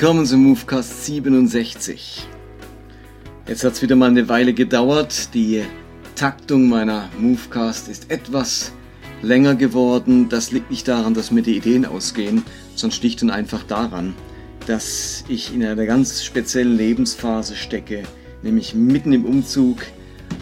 Willkommen zum Movecast 67. Jetzt hat es wieder mal eine Weile gedauert. Die Taktung meiner Movecast ist etwas länger geworden. Das liegt nicht daran, dass mir die Ideen ausgehen, sondern schlicht und einfach daran, dass ich in einer ganz speziellen Lebensphase stecke, nämlich mitten im Umzug.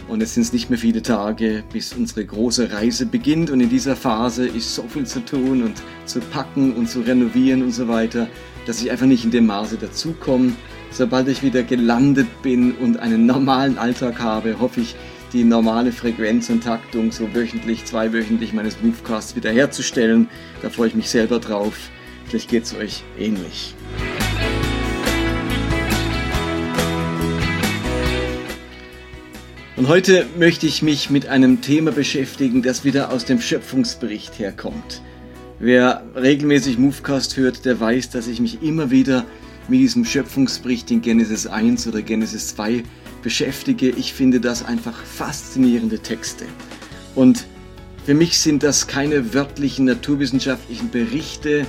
Und es sind nicht mehr viele Tage, bis unsere große Reise beginnt. Und in dieser Phase ist so viel zu tun und zu packen und zu renovieren und so weiter, dass ich einfach nicht in dem Maße dazukomme. Sobald ich wieder gelandet bin und einen normalen Alltag habe, hoffe ich, die normale Frequenz und Taktung so wöchentlich, zweiwöchentlich meines Movecasts wiederherzustellen. Da freue ich mich selber drauf. Vielleicht geht es euch ähnlich. Und heute möchte ich mich mit einem Thema beschäftigen, das wieder aus dem Schöpfungsbericht herkommt. Wer regelmäßig Movecast hört, der weiß, dass ich mich immer wieder mit diesem Schöpfungsbericht in Genesis 1 oder Genesis 2 beschäftige. Ich finde das einfach faszinierende Texte. Und für mich sind das keine wörtlichen naturwissenschaftlichen Berichte,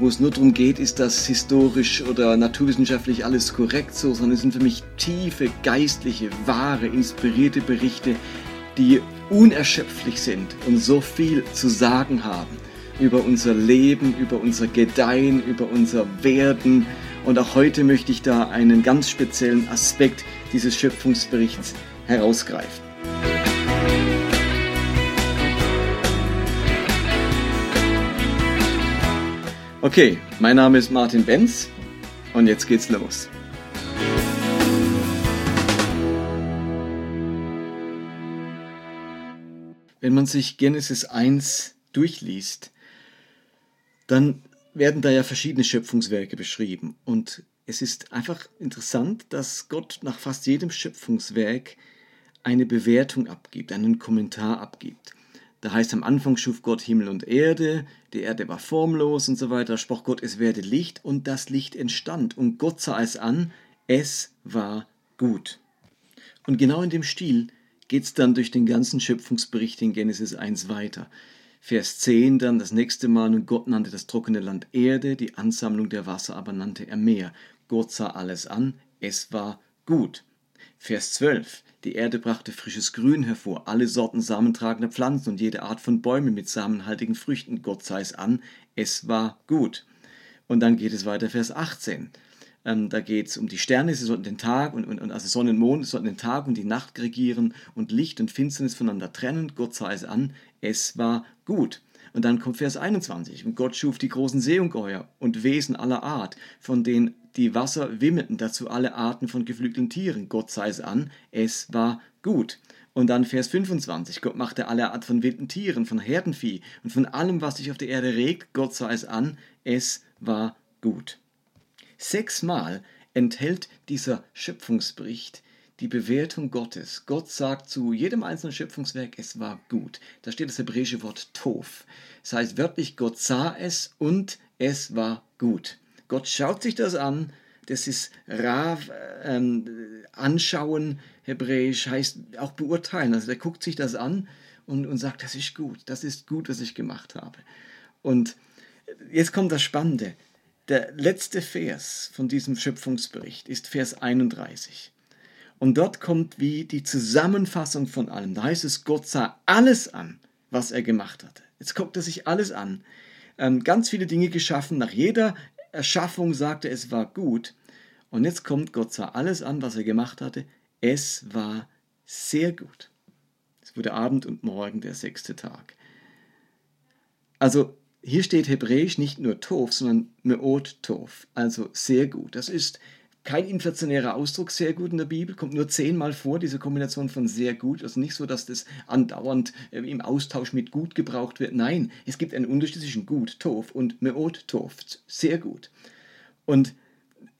wo es nur darum geht, ist das historisch oder naturwissenschaftlich alles korrekt so, sondern es sind für mich tiefe, geistliche, wahre, inspirierte Berichte, die unerschöpflich sind und so viel zu sagen haben über unser Leben, über unser Gedeihen, über unser Werden. Und auch heute möchte ich da einen ganz speziellen Aspekt dieses Schöpfungsberichts herausgreifen. Okay, mein Name ist Martin Benz und jetzt geht's los. Wenn man sich Genesis 1 durchliest, dann werden da ja verschiedene Schöpfungswerke beschrieben. Und es ist einfach interessant, dass Gott nach fast jedem Schöpfungswerk eine Bewertung abgibt, einen Kommentar abgibt. Da heißt am Anfang schuf Gott Himmel und Erde, die Erde war formlos und so weiter, sprach Gott, es werde Licht und das Licht entstand und Gott sah es an, es war gut. Und genau in dem Stil geht es dann durch den ganzen Schöpfungsbericht in Genesis 1 weiter. Vers 10 dann das nächste Mal, und Gott nannte das trockene Land Erde, die Ansammlung der Wasser aber nannte er Meer. Gott sah alles an, es war gut. Vers 12. Die Erde brachte frisches Grün hervor, alle Sorten samentragender Pflanzen und jede Art von Bäumen mit samenhaltigen Früchten. Gott sei es an, es war gut. Und dann geht es weiter, Vers 18. Ähm, da geht es um die Sterne, sie sollten den Tag und, und, also Sonne und Mond sollten den Tag und die Nacht regieren und Licht und Finsternis voneinander trennen. Gott sei es an, es war gut. Und dann kommt Vers 21. Und Gott schuf die großen Seeungeheuer und Wesen aller Art, von denen die Wasser wimmelten, dazu alle Arten von geflügelten Tieren. Gott sei es an, es war gut. Und dann Vers 25. Gott machte alle Art von wilden Tieren, von Herdenvieh und von allem, was sich auf der Erde regt. Gott sei es an, es war gut. Sechsmal enthält dieser Schöpfungsbericht die Bewertung Gottes. Gott sagt zu jedem einzelnen Schöpfungswerk, es war gut. Da steht das hebräische Wort Tov. Das heißt wörtlich, Gott sah es und es war gut. Gott schaut sich das an. Das ist Rav, ähm, anschauen, hebräisch heißt auch beurteilen. Also der guckt sich das an und, und sagt, das ist gut, das ist gut, was ich gemacht habe. Und jetzt kommt das Spannende. Der letzte Vers von diesem Schöpfungsbericht ist Vers 31. Und dort kommt wie die Zusammenfassung von allem. Da heißt es, Gott sah alles an, was er gemacht hatte. Jetzt guckt er sich alles an. Ähm, ganz viele Dinge geschaffen. Nach jeder Erschaffung sagte es war gut. Und jetzt kommt Gott sah alles an, was er gemacht hatte. Es war sehr gut. Es wurde Abend und Morgen der sechste Tag. Also hier steht hebräisch nicht nur Tov, sondern Meot Tov, also sehr gut. Das ist kein inflationärer Ausdruck, sehr gut in der Bibel, kommt nur zehnmal vor, diese Kombination von sehr gut. Also nicht so, dass das andauernd äh, im Austausch mit gut gebraucht wird. Nein, es gibt einen Unterschied zwischen gut, Tov und Meot Tov, sehr gut. Und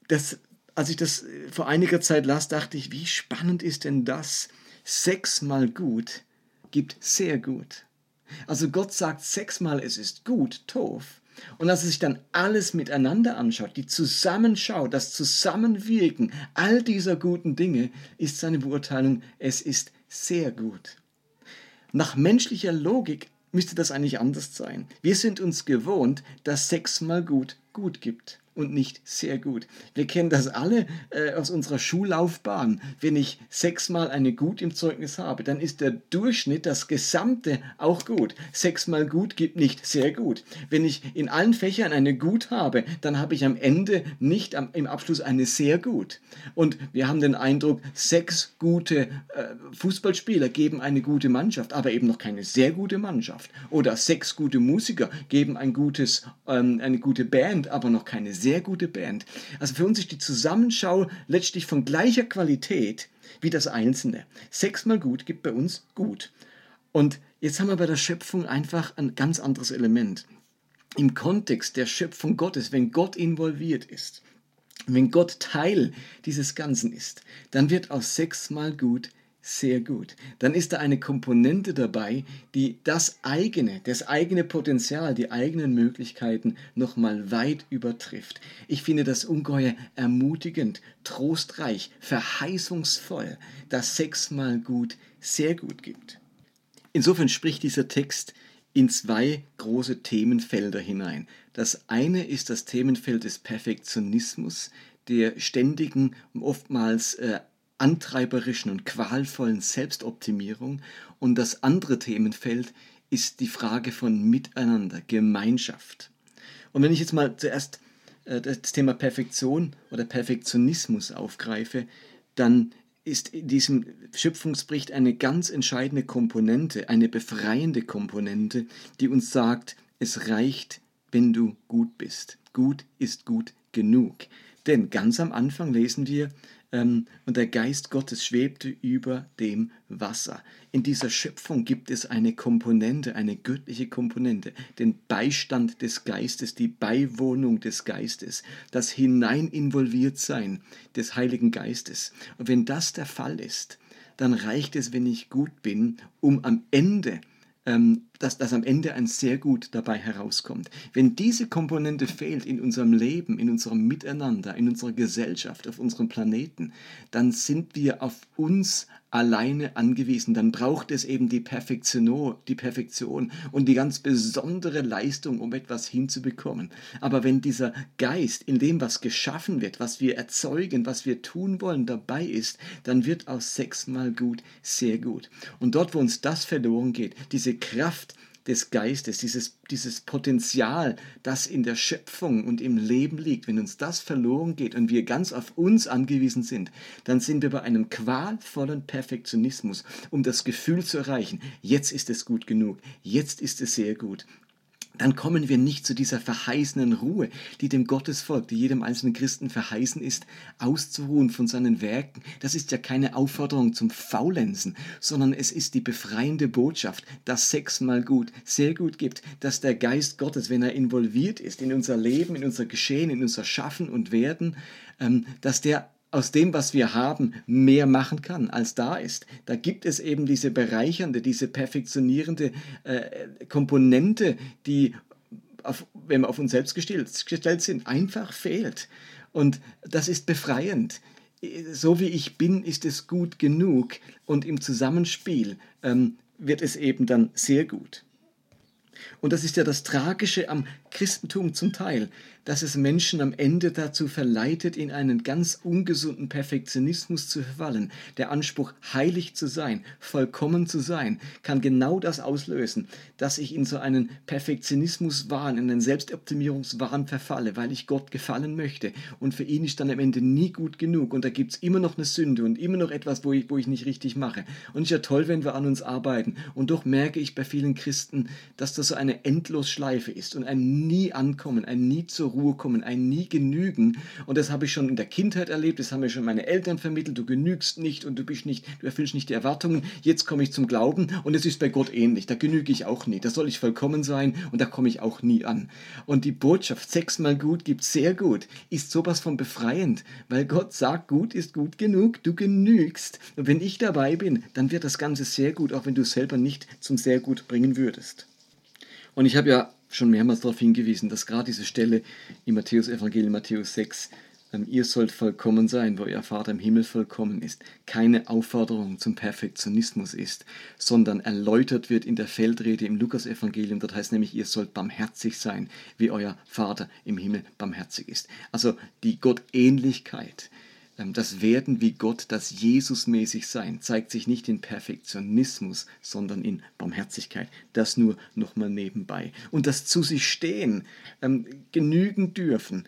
das, als ich das äh, vor einiger Zeit las, dachte ich, wie spannend ist denn das? Sechsmal gut gibt sehr gut. Also Gott sagt sechsmal, es ist gut, Tov. Und als er sich dann alles miteinander anschaut, die Zusammenschaut, das Zusammenwirken all dieser guten Dinge, ist seine Beurteilung, es ist sehr gut. Nach menschlicher Logik müsste das eigentlich anders sein. Wir sind uns gewohnt, dass sechsmal gut gut gibt. Und nicht sehr gut. Wir kennen das alle äh, aus unserer Schullaufbahn. Wenn ich sechsmal eine Gut im Zeugnis habe, dann ist der Durchschnitt, das Gesamte auch gut. Sechsmal gut gibt nicht sehr gut. Wenn ich in allen Fächern eine Gut habe, dann habe ich am Ende nicht am, im Abschluss eine sehr gut. Und wir haben den Eindruck, sechs gute äh, Fußballspieler geben eine gute Mannschaft, aber eben noch keine sehr gute Mannschaft. Oder sechs gute Musiker geben ein gutes, ähm, eine gute Band, aber noch keine sehr gute Band. Also für uns ist die Zusammenschau letztlich von gleicher Qualität wie das Einzelne. Sechsmal gut gibt bei uns gut. Und jetzt haben wir bei der Schöpfung einfach ein ganz anderes Element. Im Kontext der Schöpfung Gottes, wenn Gott involviert ist, wenn Gott Teil dieses Ganzen ist, dann wird aus sechsmal gut sehr gut. Dann ist da eine Komponente dabei, die das eigene, das eigene Potenzial, die eigenen Möglichkeiten nochmal weit übertrifft. Ich finde das ungeheuer ermutigend, trostreich, verheißungsvoll, dass sechsmal gut sehr gut gibt. Insofern spricht dieser Text in zwei große Themenfelder hinein. Das eine ist das Themenfeld des Perfektionismus, der ständigen, oftmals äh, antreiberischen und qualvollen Selbstoptimierung. Und das andere Themenfeld ist die Frage von Miteinander, Gemeinschaft. Und wenn ich jetzt mal zuerst äh, das Thema Perfektion oder Perfektionismus aufgreife, dann ist in diesem Schöpfungsbericht eine ganz entscheidende Komponente, eine befreiende Komponente, die uns sagt, es reicht, wenn du gut bist. Gut ist gut genug. Denn ganz am Anfang lesen wir, und der Geist Gottes schwebte über dem Wasser. In dieser Schöpfung gibt es eine Komponente, eine göttliche Komponente, den Beistand des Geistes, die Beiwohnung des Geistes, das hinein involviert sein des Heiligen Geistes. Und wenn das der Fall ist, dann reicht es, wenn ich gut bin, um am Ende ähm, dass, dass am Ende ein sehr gut dabei herauskommt. Wenn diese Komponente fehlt in unserem Leben, in unserem Miteinander, in unserer Gesellschaft, auf unserem Planeten, dann sind wir auf uns alleine angewiesen. Dann braucht es eben die Perfektion, die Perfektion und die ganz besondere Leistung, um etwas hinzubekommen. Aber wenn dieser Geist in dem, was geschaffen wird, was wir erzeugen, was wir tun wollen, dabei ist, dann wird aus sechsmal gut sehr gut. Und dort, wo uns das verloren geht, diese Kraft, des Geistes, dieses, dieses Potenzial, das in der Schöpfung und im Leben liegt, wenn uns das verloren geht und wir ganz auf uns angewiesen sind, dann sind wir bei einem qualvollen Perfektionismus, um das Gefühl zu erreichen, jetzt ist es gut genug, jetzt ist es sehr gut dann kommen wir nicht zu dieser verheißenen Ruhe, die dem Gottesvolk, die jedem einzelnen Christen verheißen ist, auszuruhen von seinen Werken. Das ist ja keine Aufforderung zum Faulenzen, sondern es ist die befreiende Botschaft, dass sechsmal gut, sehr gut gibt, dass der Geist Gottes, wenn er involviert ist in unser Leben, in unser Geschehen, in unser Schaffen und Werden, ähm, dass der aus dem, was wir haben, mehr machen kann, als da ist. Da gibt es eben diese bereichernde, diese perfektionierende äh, Komponente, die, auf, wenn wir auf uns selbst gestellt, gestellt sind, einfach fehlt. Und das ist befreiend. So wie ich bin, ist es gut genug und im Zusammenspiel ähm, wird es eben dann sehr gut. Und das ist ja das Tragische am Christentum zum Teil, dass es Menschen am Ende dazu verleitet, in einen ganz ungesunden Perfektionismus zu verfallen. Der Anspruch, heilig zu sein, vollkommen zu sein, kann genau das auslösen, dass ich in so einen Perfektionismuswahn, in einen Selbstoptimierungswahn verfalle, weil ich Gott gefallen möchte. Und für ihn ist dann am Ende nie gut genug. Und da gibt es immer noch eine Sünde und immer noch etwas, wo ich, wo ich nicht richtig mache. Und es ist ja toll, wenn wir an uns arbeiten. Und doch merke ich bei vielen Christen, dass das so eine Endlosschleife ist und ein Nie ankommen, ein Nie zur Ruhe kommen, ein Nie genügen. Und das habe ich schon in der Kindheit erlebt, das haben mir schon meine Eltern vermittelt, du genügst nicht und du bist nicht, du erfüllst nicht die Erwartungen. Jetzt komme ich zum Glauben und es ist bei Gott ähnlich. Da genüge ich auch nie. Da soll ich vollkommen sein und da komme ich auch nie an. Und die Botschaft, sechsmal gut gibt sehr gut, ist sowas von befreiend, weil Gott sagt, gut ist gut genug, du genügst. Und wenn ich dabei bin, dann wird das Ganze sehr gut, auch wenn du es selber nicht zum sehr gut bringen würdest. Und ich habe ja schon mehrmals darauf hingewiesen, dass gerade diese Stelle im Matthäus Evangelium Matthäus 6 ähm, ihr sollt vollkommen sein, wo euer Vater im Himmel vollkommen ist, keine Aufforderung zum Perfektionismus ist, sondern erläutert wird in der Feldrede im Lukasevangelium. Dort heißt nämlich, ihr sollt barmherzig sein, wie euer Vater im Himmel barmherzig ist. Also die Gottähnlichkeit, das Werden wie Gott, das Jesusmäßig sein, zeigt sich nicht in Perfektionismus, sondern in Barmherzigkeit. Das nur nochmal nebenbei. Und das zu sich stehen, ähm, genügen dürfen,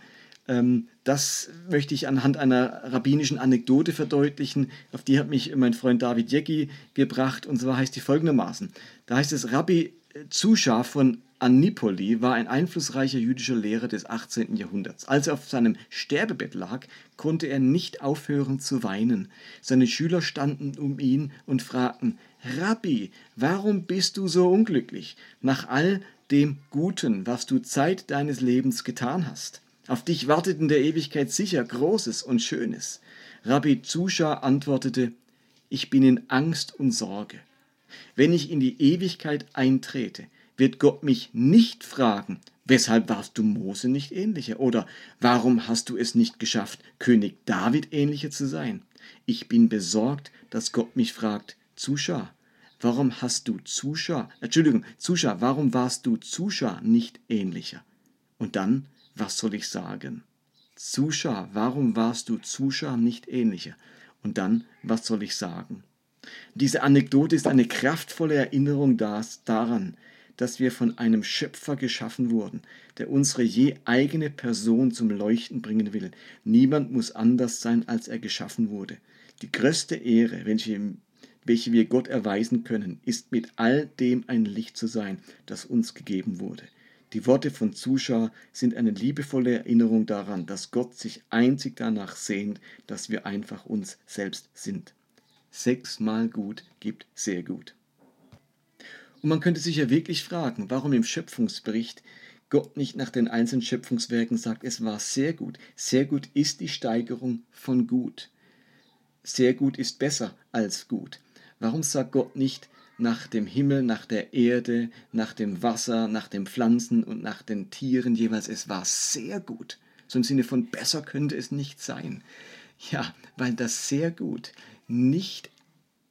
ähm, das möchte ich anhand einer rabbinischen Anekdote verdeutlichen. Auf die hat mich mein Freund David Jecki gebracht. Und zwar heißt die folgendermaßen. Da heißt es, Rabbi Zuscha von Annipoli war ein einflussreicher jüdischer Lehrer des 18. Jahrhunderts. Als er auf seinem Sterbebett lag, konnte er nicht aufhören zu weinen. Seine Schüler standen um ihn und fragten, Rabbi, warum bist du so unglücklich nach all dem Guten, was du Zeit deines Lebens getan hast? Auf dich wartet in der Ewigkeit sicher Großes und Schönes. Rabbi Zuscha antwortete, ich bin in Angst und Sorge. Wenn ich in die Ewigkeit eintrete, wird Gott mich nicht fragen, weshalb warst du Mose nicht ähnlicher oder warum hast du es nicht geschafft, König David ähnlicher zu sein. Ich bin besorgt, dass Gott mich fragt, Zuscha, warum hast du Zuscha, Entschuldigung, Zuscha, warum warst du Zuscha nicht ähnlicher? Und dann was soll ich sagen? Zuscha, warum warst du Zuscha nicht ähnlicher? Und dann, was soll ich sagen? Diese Anekdote ist eine kraftvolle Erinnerung daran, dass wir von einem Schöpfer geschaffen wurden, der unsere je eigene Person zum Leuchten bringen will. Niemand muss anders sein, als er geschaffen wurde. Die größte Ehre, welche, welche wir Gott erweisen können, ist mit all dem ein Licht zu sein, das uns gegeben wurde. Die Worte von Zuschauer sind eine liebevolle Erinnerung daran, dass Gott sich einzig danach sehnt, dass wir einfach uns selbst sind. Sechsmal gut gibt sehr gut. Und man könnte sich ja wirklich fragen, warum im Schöpfungsbericht Gott nicht nach den einzelnen Schöpfungswerken sagt, es war sehr gut. Sehr gut ist die Steigerung von gut. Sehr gut ist besser als gut. Warum sagt Gott nicht, nach dem Himmel, nach der Erde, nach dem Wasser, nach den Pflanzen und nach den Tieren jeweils. Es war sehr gut. So im Sinne von besser könnte es nicht sein. Ja, weil das sehr gut nicht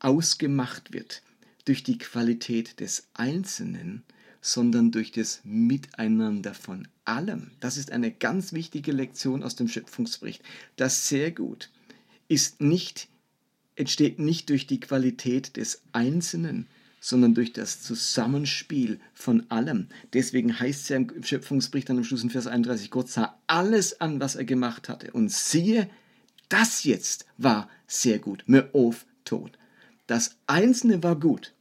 ausgemacht wird durch die Qualität des Einzelnen, sondern durch das Miteinander von allem. Das ist eine ganz wichtige Lektion aus dem Schöpfungsbericht. Das sehr gut ist nicht entsteht nicht durch die Qualität des Einzelnen, sondern durch das Zusammenspiel von allem. Deswegen heißt es ja im Schöpfungsbericht dann am Schluss in Vers 31, Gott sah alles an, was er gemacht hatte. Und siehe, das jetzt war sehr gut. Me'ov tot. Das Einzelne war gut.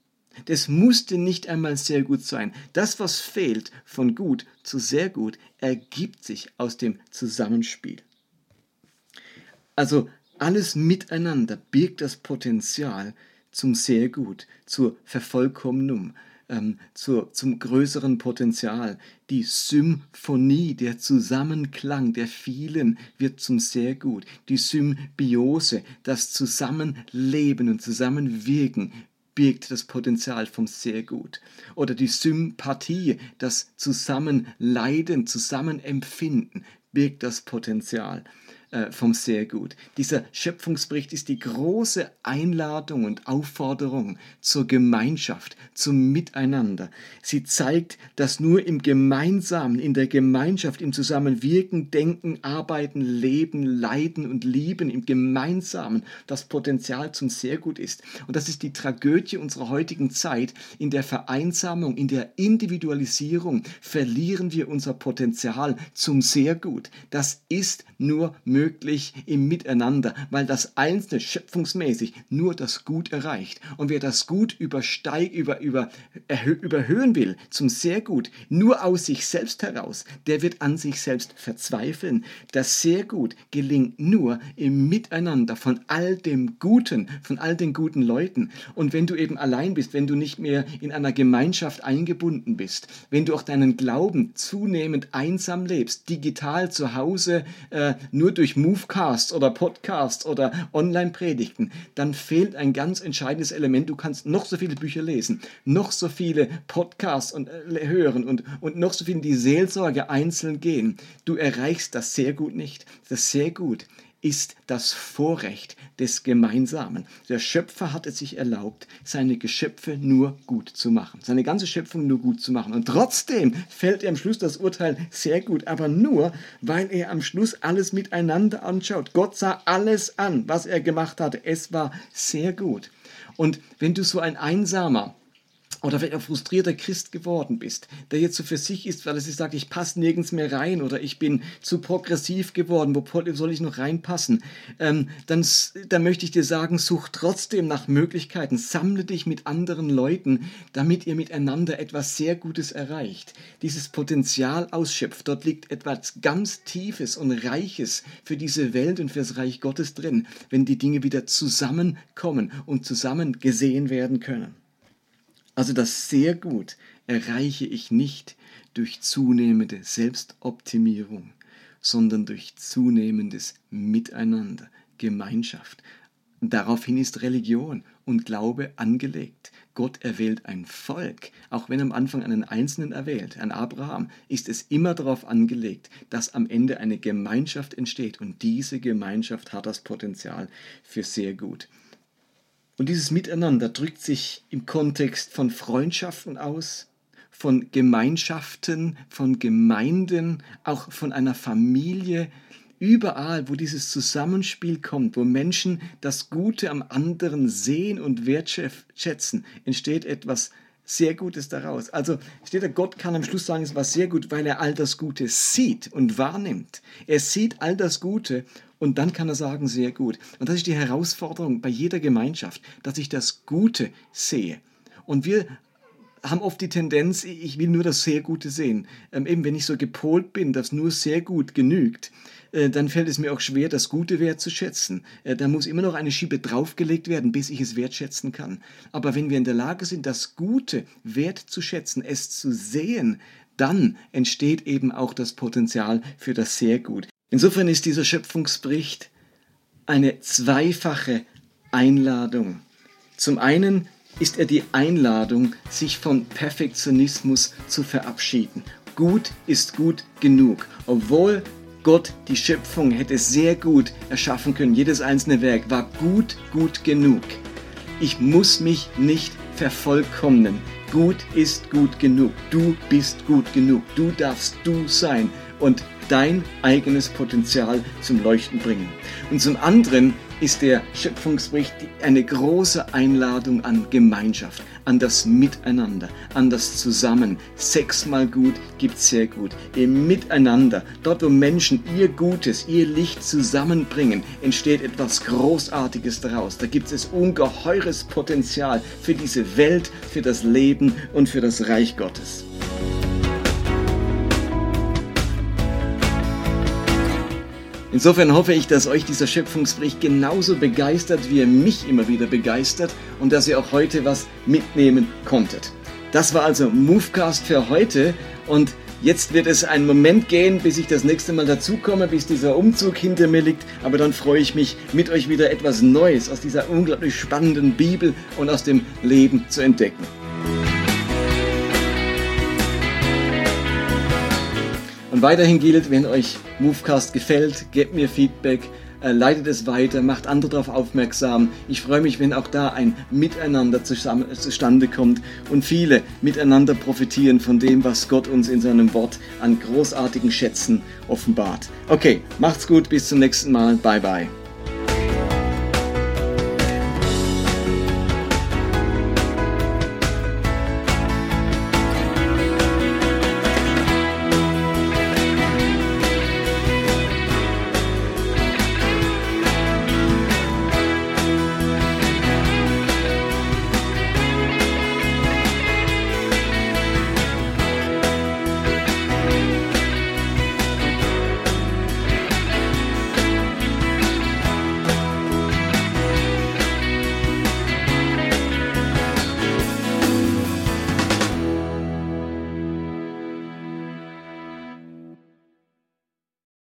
Das musste nicht einmal sehr gut sein. Das, was fehlt von gut zu sehr gut, ergibt sich aus dem Zusammenspiel. Also alles miteinander birgt das Potenzial zum sehr gut, zur Vervollkommnung, ähm, zur, zum größeren Potenzial. Die Symphonie, der Zusammenklang der vielen wird zum sehr gut. Die Symbiose, das Zusammenleben und Zusammenwirken birgt das Potenzial vom sehr gut. Oder die Sympathie, das Zusammenleiden, Zusammenempfinden birgt das Potenzial äh, vom sehr gut. Dieser Schöpfungsbericht ist die große Einladung und Aufforderung zur Gemeinschaft, zum Miteinander. Sie zeigt, dass nur im Gemeinsamen, in der Gemeinschaft, im Zusammenwirken, Denken, Arbeiten, Leben, Leiden und Lieben, im Gemeinsamen das Potenzial zum sehr gut ist. Und das ist die Tragödie unserer heutigen Zeit. In der Vereinsamung, in der Individualisierung verlieren wir unser Potenzial zum sehr gut. Das ist nur möglich im Miteinander, weil das Einzelne schöpfungsmäßig nur das Gut erreicht. Und wer das Gut übersteig, über, über, erhö, überhöhen will zum sehr gut, nur aus sich selbst heraus, der wird an sich selbst verzweifeln. Das sehr gut gelingt nur im Miteinander von all dem Guten, von all den guten Leuten. Und wenn du eben allein bist, wenn du nicht mehr in einer Gemeinschaft eingebunden bist, wenn du auch deinen Glauben zunehmend einsam lebst, digital zu Hause, äh, nur durch durch Movecasts oder Podcasts oder Online-Predigten, dann fehlt ein ganz entscheidendes Element. Du kannst noch so viele Bücher lesen, noch so viele Podcasts und, äh, hören und, und noch so viel in die Seelsorge einzeln gehen. Du erreichst das sehr gut nicht. Das sehr gut ist das Vorrecht des Gemeinsamen. Der Schöpfer hat es sich erlaubt, seine Geschöpfe nur gut zu machen, seine ganze Schöpfung nur gut zu machen. Und trotzdem fällt er am Schluss das Urteil sehr gut, aber nur, weil er am Schluss alles miteinander anschaut. Gott sah alles an, was er gemacht hatte. Es war sehr gut. Und wenn du so ein einsamer, oder vielleicht auch frustrierter Christ geworden bist, der jetzt so für sich ist, weil er sich sagt, ich passe nirgends mehr rein oder ich bin zu progressiv geworden, wo soll ich noch reinpassen, ähm, dann, dann möchte ich dir sagen, such trotzdem nach Möglichkeiten, sammle dich mit anderen Leuten, damit ihr miteinander etwas sehr Gutes erreicht, dieses Potenzial ausschöpft. Dort liegt etwas ganz Tiefes und Reiches für diese Welt und für das Reich Gottes drin, wenn die Dinge wieder zusammenkommen und zusammen gesehen werden können. Also das sehr gut erreiche ich nicht durch zunehmende Selbstoptimierung, sondern durch zunehmendes Miteinander, Gemeinschaft. Daraufhin ist Religion und Glaube angelegt. Gott erwählt ein Volk, auch wenn am Anfang einen Einzelnen erwählt, ein Abraham, ist es immer darauf angelegt, dass am Ende eine Gemeinschaft entsteht und diese Gemeinschaft hat das Potenzial für sehr gut. Und dieses Miteinander drückt sich im Kontext von Freundschaften aus, von Gemeinschaften, von Gemeinden, auch von einer Familie, überall, wo dieses Zusammenspiel kommt, wo Menschen das Gute am anderen sehen und wertschätzen, entsteht etwas sehr Gutes daraus. Also steht da, Gott kann am Schluss sagen, es war sehr gut, weil er all das Gute sieht und wahrnimmt. Er sieht all das Gute und dann kann er sagen, sehr gut. Und das ist die Herausforderung bei jeder Gemeinschaft, dass ich das Gute sehe. Und wir haben oft die Tendenz, ich will nur das sehr Gute sehen. Ähm, eben wenn ich so gepolt bin, dass nur sehr gut genügt, dann fällt es mir auch schwer, das Gute wertzuschätzen. Äh, da muss immer noch eine Schiebe draufgelegt werden, bis ich es wertschätzen kann. Aber wenn wir in der Lage sind, das Gute wertzuschätzen, es zu sehen, dann entsteht eben auch das Potenzial für das sehr gut. Insofern ist dieser Schöpfungsbericht eine zweifache Einladung. Zum einen ist er die Einladung, sich von Perfektionismus zu verabschieden. Gut ist gut genug. Obwohl Gott die Schöpfung hätte sehr gut erschaffen können, jedes einzelne Werk war gut, gut genug. Ich muss mich nicht vervollkommnen. Gut ist gut genug. Du bist gut genug. Du darfst du sein. Und dein eigenes Potenzial zum Leuchten bringen. Und zum anderen ist der Schöpfungsbericht eine große Einladung an Gemeinschaft, an das Miteinander, an das Zusammen. Sechsmal gut gibt sehr gut. Im Miteinander, dort wo Menschen ihr Gutes, ihr Licht zusammenbringen, entsteht etwas Großartiges daraus. Da gibt es ungeheures Potenzial für diese Welt, für das Leben und für das Reich Gottes. Insofern hoffe ich, dass euch dieser Schöpfungsbericht genauso begeistert, wie er mich immer wieder begeistert und dass ihr auch heute was mitnehmen konntet. Das war also Movecast für heute und jetzt wird es einen Moment gehen, bis ich das nächste Mal dazukomme, bis dieser Umzug hinter mir liegt, aber dann freue ich mich, mit euch wieder etwas Neues aus dieser unglaublich spannenden Bibel und aus dem Leben zu entdecken. Und weiterhin gilt, wenn euch Movecast gefällt, gebt mir Feedback, äh, leitet es weiter, macht andere darauf aufmerksam. Ich freue mich, wenn auch da ein Miteinander zusammen, zustande kommt und viele miteinander profitieren von dem, was Gott uns in seinem Wort an großartigen Schätzen offenbart. Okay, macht's gut, bis zum nächsten Mal. Bye bye.